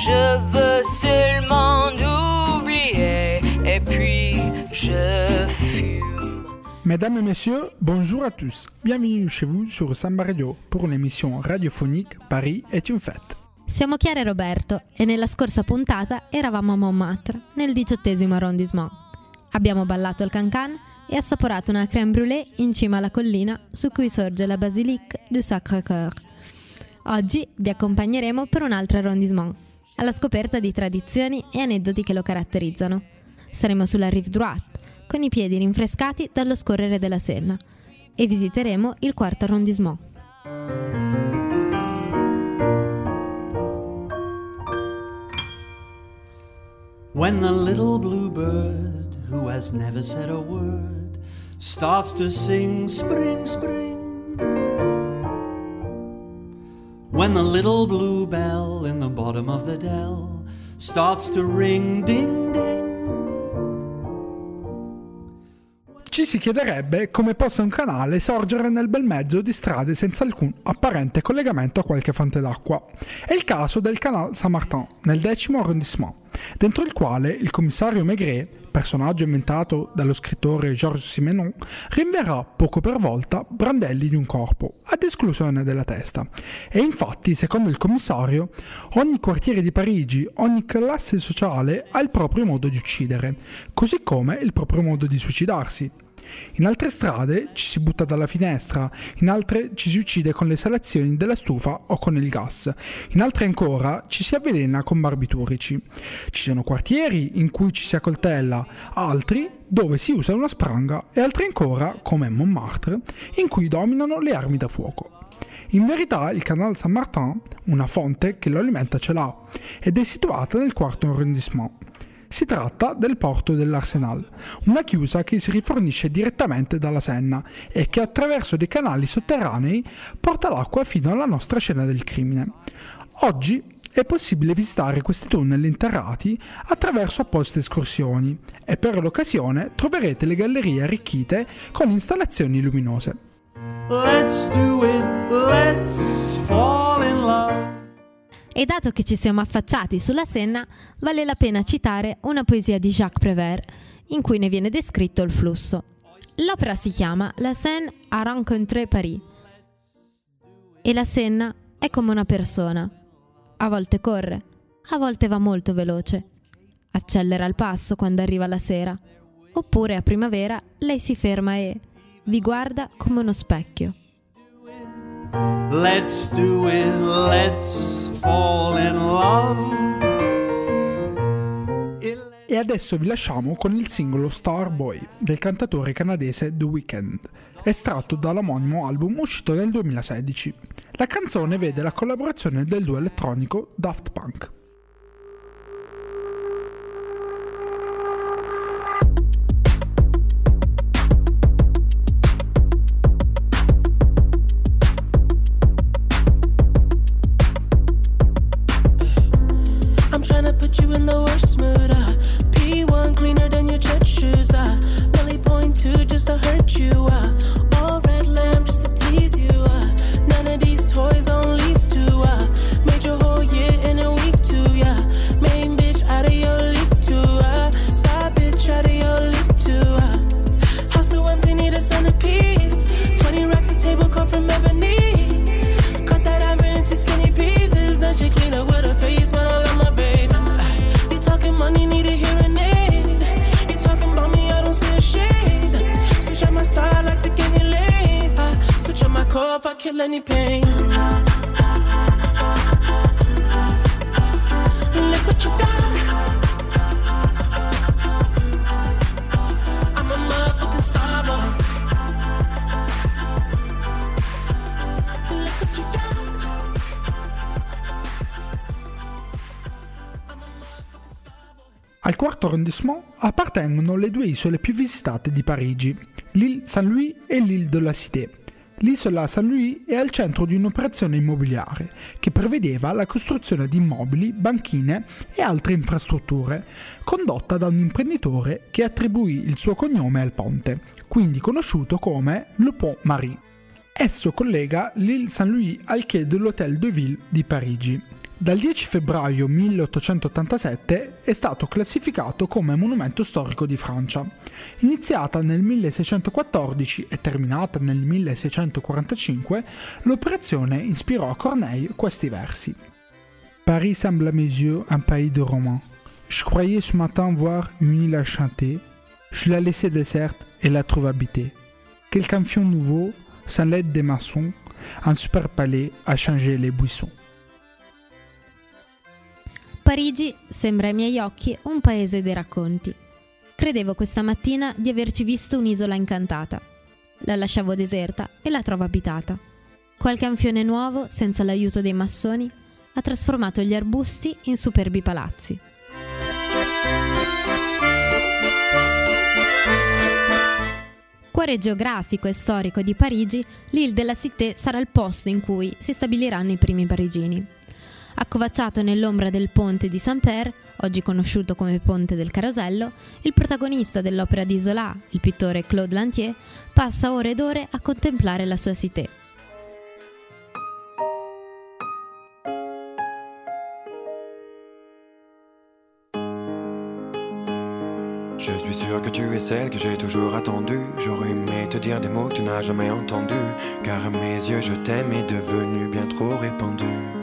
je veux seulement oublier et puis je fume. Mesdames et messieurs, bonjour à tous. Bienvenue chez vous sur Samba Radio pour l'émission radiophonique Paris est une fête. Siamo Chiara e Roberto e nella scorsa puntata eravamo a Montmartre, nel diciottesimo arrondissement. Abbiamo ballato il cancan e assaporato una crème brûlée in cima alla collina su cui sorge la basilique du Sacré-Cœur. Oggi vi accompagneremo per un altro arrondissement, alla scoperta di tradizioni e aneddoti che lo caratterizzano. Saremo sulla rive droite, con i piedi rinfrescati dallo scorrere della Senna, e visiteremo il quarto arrondissement. When the little bluebird, who has never said a word, starts to sing spring, spring. When the little bluebell in the bottom of the dell starts to ring ding ding. Ci si chiederebbe come possa un canale sorgere nel bel mezzo di strade senza alcun apparente collegamento a qualche fonte d'acqua. È il caso del Canal Saint-Martin, nel decimo arrondissement, dentro il quale il commissario Maigret, personaggio inventato dallo scrittore Georges Simenon, rinverrà poco per volta brandelli di un corpo, ad esclusione della testa. E infatti, secondo il commissario, ogni quartiere di Parigi, ogni classe sociale ha il proprio modo di uccidere, così come il proprio modo di suicidarsi. In altre strade ci si butta dalla finestra, in altre ci si uccide con le esalazioni della stufa o con il gas, in altre ancora ci si avvelena con barbiturici. Ci sono quartieri in cui ci si accoltella, altri dove si usa una spranga e altri ancora, come Montmartre, in cui dominano le armi da fuoco. In verità il Canal Saint-Martin, una fonte che lo alimenta ce l'ha, ed è situata nel quarto arrondissement. Si tratta del porto dell'Arsenal, una chiusa che si rifornisce direttamente dalla Senna e che attraverso dei canali sotterranei porta l'acqua fino alla nostra scena del crimine. Oggi è possibile visitare questi tunnel interrati attraverso apposite escursioni e per l'occasione troverete le gallerie arricchite con installazioni luminose. Let's do it, let's fall. E dato che ci siamo affacciati sulla Senna, vale la pena citare una poesia di Jacques Prévert, in cui ne viene descritto il flusso. L'opera si chiama La Seine a rencontré Paris. E la Senna è come una persona. A volte corre, a volte va molto veloce. Accelera il passo quando arriva la sera. Oppure a primavera lei si ferma e vi guarda come uno specchio. Let's do it, let's fall in love. E adesso vi lasciamo con il singolo Starboy del cantatore canadese The Weeknd, estratto dall'omonimo album uscito nel 2016. La canzone vede la collaborazione del duo elettronico Daft Punk. Al quarto arrondissement appartengono le due isole più visitate di Parigi, l'île Saint-Louis e l'île de la Cité. L'isola Saint-Louis è al centro di un'operazione immobiliare che prevedeva la costruzione di immobili, banchine e altre infrastrutture, condotta da un imprenditore che attribuì il suo cognome al ponte, quindi conosciuto come Le Pont Marie. Esso collega l'île Saint-Louis al quai de l'Hôtel de Ville di Parigi. Dal 10 febbraio 1887 è stato classificato come monumento storico di Francia. Iniziata nel 1614 e terminata nel 1645, l'operazione ispirò a Corneille questi versi. Paris semble à mes yeux un pays de romans. Je croyais ce matin voir une île à chanter. Je l'ai laissée déserte et la trouve habitée. Quel campion nouveau, sans l'aide des maçons, un super palais a changé les buissons. Parigi sembra ai miei occhi un paese dei racconti. Credevo questa mattina di averci visto un'isola incantata. La lasciavo deserta e la trovo abitata. Qualche anfione nuovo, senza l'aiuto dei massoni, ha trasformato gli arbusti in superbi palazzi. Cuore geografico e storico di Parigi, l'Île de la Cité sarà il posto in cui si stabiliranno i primi parigini. Accovacciato nell'ombra del ponte di Saint-Père, oggi conosciuto come Ponte del Carosello, il protagonista dell'opera di Zola, il pittore Claude Lantier, passa ore ed ore a contemplare la sua cité. Je suis sûr que tu es celle que j'ai toujours attendue. J'aurais aimé te dire des mots que tu n'as jamais entendus. Car à mes yeux, je t'aime est devenu bien trop répandu.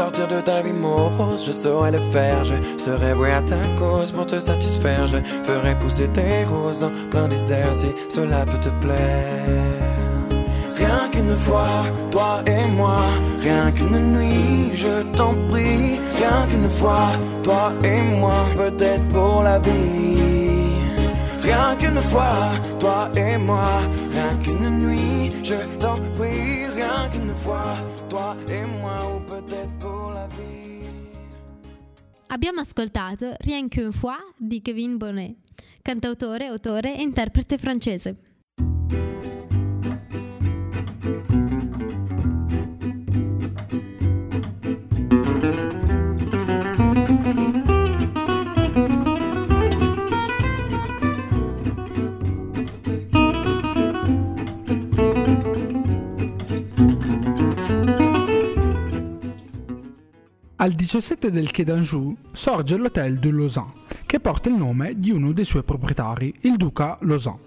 Sortir de ta vie morose, je saurais le faire. Je serais voué à ta cause pour te satisfaire. Je ferai pousser tes roses en plein désert si cela peut te plaire. Rien qu'une fois, toi et moi, rien qu'une nuit, je t'en prie. Rien qu'une fois, toi et moi, peut-être pour la vie. Rien qu'une fois, toi et moi, rien qu'une nuit, je t'en prie. Rien qu'une fois, toi et moi, ou peut-être pour. Abbiamo ascoltato Rien qu'une fois di Kevin Bonnet, cantautore, autore e interprete francese. 17 del Quai d'Anjou sorge l'Hôtel de Lausanne, che porta il nome di uno dei suoi proprietari, il duca Lausanne.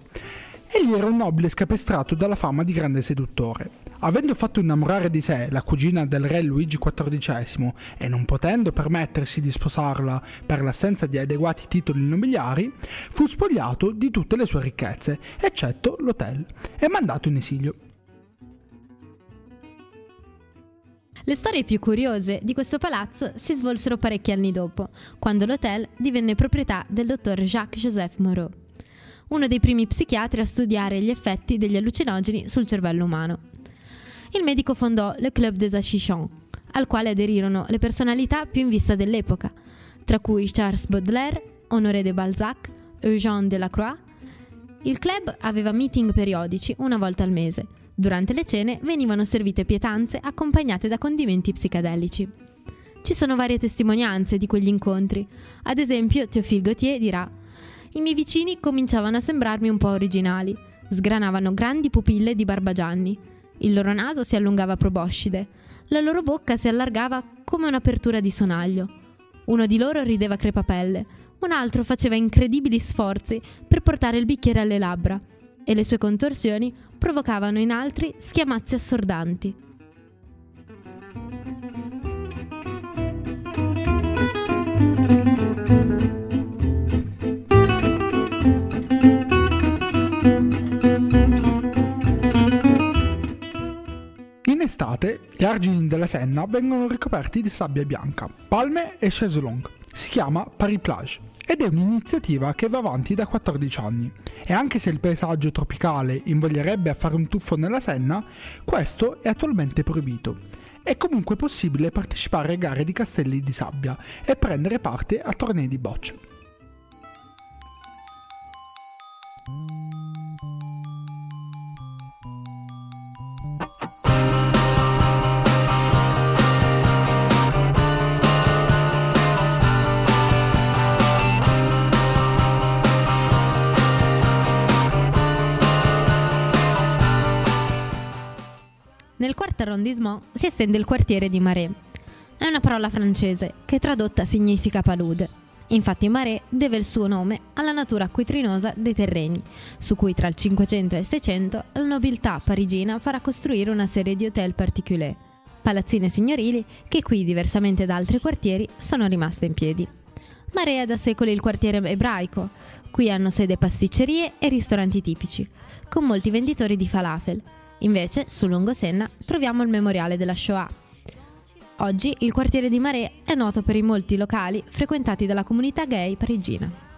Egli era un nobile scapestrato dalla fama di grande seduttore. Avendo fatto innamorare di sé la cugina del re Luigi XIV e non potendo permettersi di sposarla per l'assenza di adeguati titoli nobiliari, fu spogliato di tutte le sue ricchezze, eccetto l'hotel, e mandato in esilio. Le storie più curiose di questo palazzo si svolsero parecchi anni dopo, quando l'hotel divenne proprietà del dottor Jacques-Joseph Moreau, uno dei primi psichiatri a studiare gli effetti degli allucinogeni sul cervello umano. Il medico fondò le Club des Achichons, al quale aderirono le personalità più in vista dell'epoca, tra cui Charles Baudelaire, Honoré de Balzac, Eugène Delacroix. Il club aveva meeting periodici una volta al mese. Durante le cene venivano servite pietanze accompagnate da condimenti psicadelici. Ci sono varie testimonianze di quegli incontri. Ad esempio, Théophile Gautier dirà: I miei vicini cominciavano a sembrarmi un po' originali. Sgranavano grandi pupille di barbagianni. Il loro naso si allungava proboscide. La loro bocca si allargava come un'apertura di sonaglio. Uno di loro rideva crepapelle, un altro faceva incredibili sforzi per portare il bicchiere alle labbra e le sue contorsioni provocavano in altri schiamazzi assordanti. In estate gli argini della Senna vengono ricoperti di sabbia bianca, palme e chaiselong. Si chiama Paris Plage ed è un'iniziativa che va avanti da 14 anni. E anche se il paesaggio tropicale invoglierebbe a fare un tuffo nella Senna, questo è attualmente proibito. è comunque possibile partecipare a gare di castelli di sabbia e prendere parte a tornei di bocce. Nel quarto arrondissement si estende il quartiere di Marais. È una parola francese che tradotta significa palude. Infatti Marais deve il suo nome alla natura acquitrinosa dei terreni, su cui tra il 500 e il 600 la nobiltà parigina farà costruire una serie di hotel particolari, palazzine signorili che qui, diversamente da altri quartieri, sono rimaste in piedi. Marais è da secoli il quartiere ebraico. Qui hanno sede pasticcerie e ristoranti tipici, con molti venditori di falafel. Invece, su Lungo Senna, troviamo il memoriale della Shoah. Oggi il quartiere di Marais è noto per i molti locali frequentati dalla comunità gay parigina.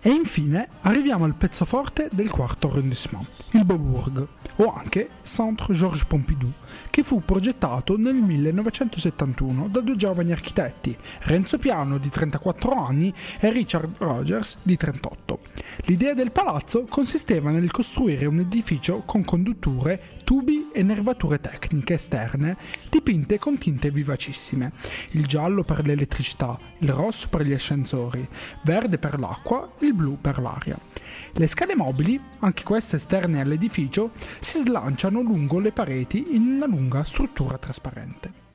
E infine arriviamo al pezzo forte del quarto arrondissement, il Beaubourg, o anche Centre Georges Pompidou, che fu progettato nel 1971 da due giovani architetti, Renzo Piano di 34 anni e Richard Rogers di 38. L'idea del palazzo consisteva nel costruire un edificio con condutture, tubi e nervature tecniche esterne dipinte con tinte vivacissime, il giallo per l'elettricità, il rosso per gli ascensori, verde per l'acqua, il blu per l'aria. Le scale mobili, anche queste esterne all'edificio, si slanciano lungo le pareti in una lunga struttura trasparente.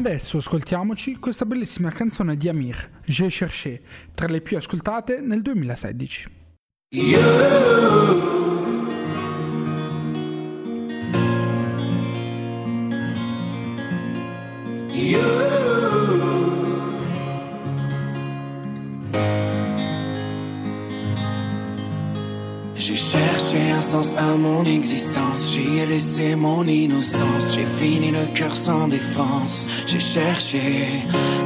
Adesso ascoltiamoci questa bellissima canzone di Amir, J'ai cherché, tra le più ascoltate nel 2016. J'ai cherché un sens à mon existence, j'y ai laissé mon innocence, j'ai fini le cœur sans défense, j'ai cherché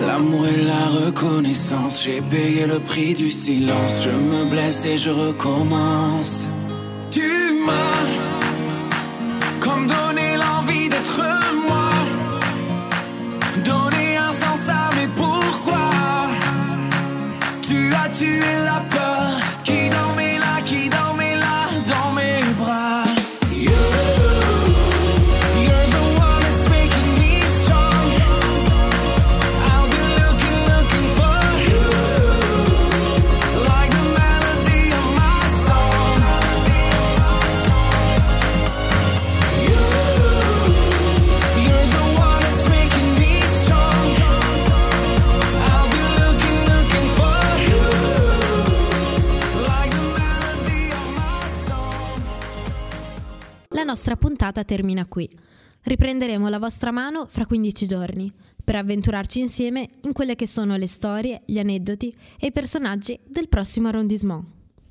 l'amour et la reconnaissance, j'ai payé le prix du silence, je me blesse et je recommence. Tu m'as nostra puntata termina qui. Riprenderemo la vostra mano fra 15 giorni per avventurarci insieme in quelle che sono le storie, gli aneddoti e i personaggi del prossimo arrondissement.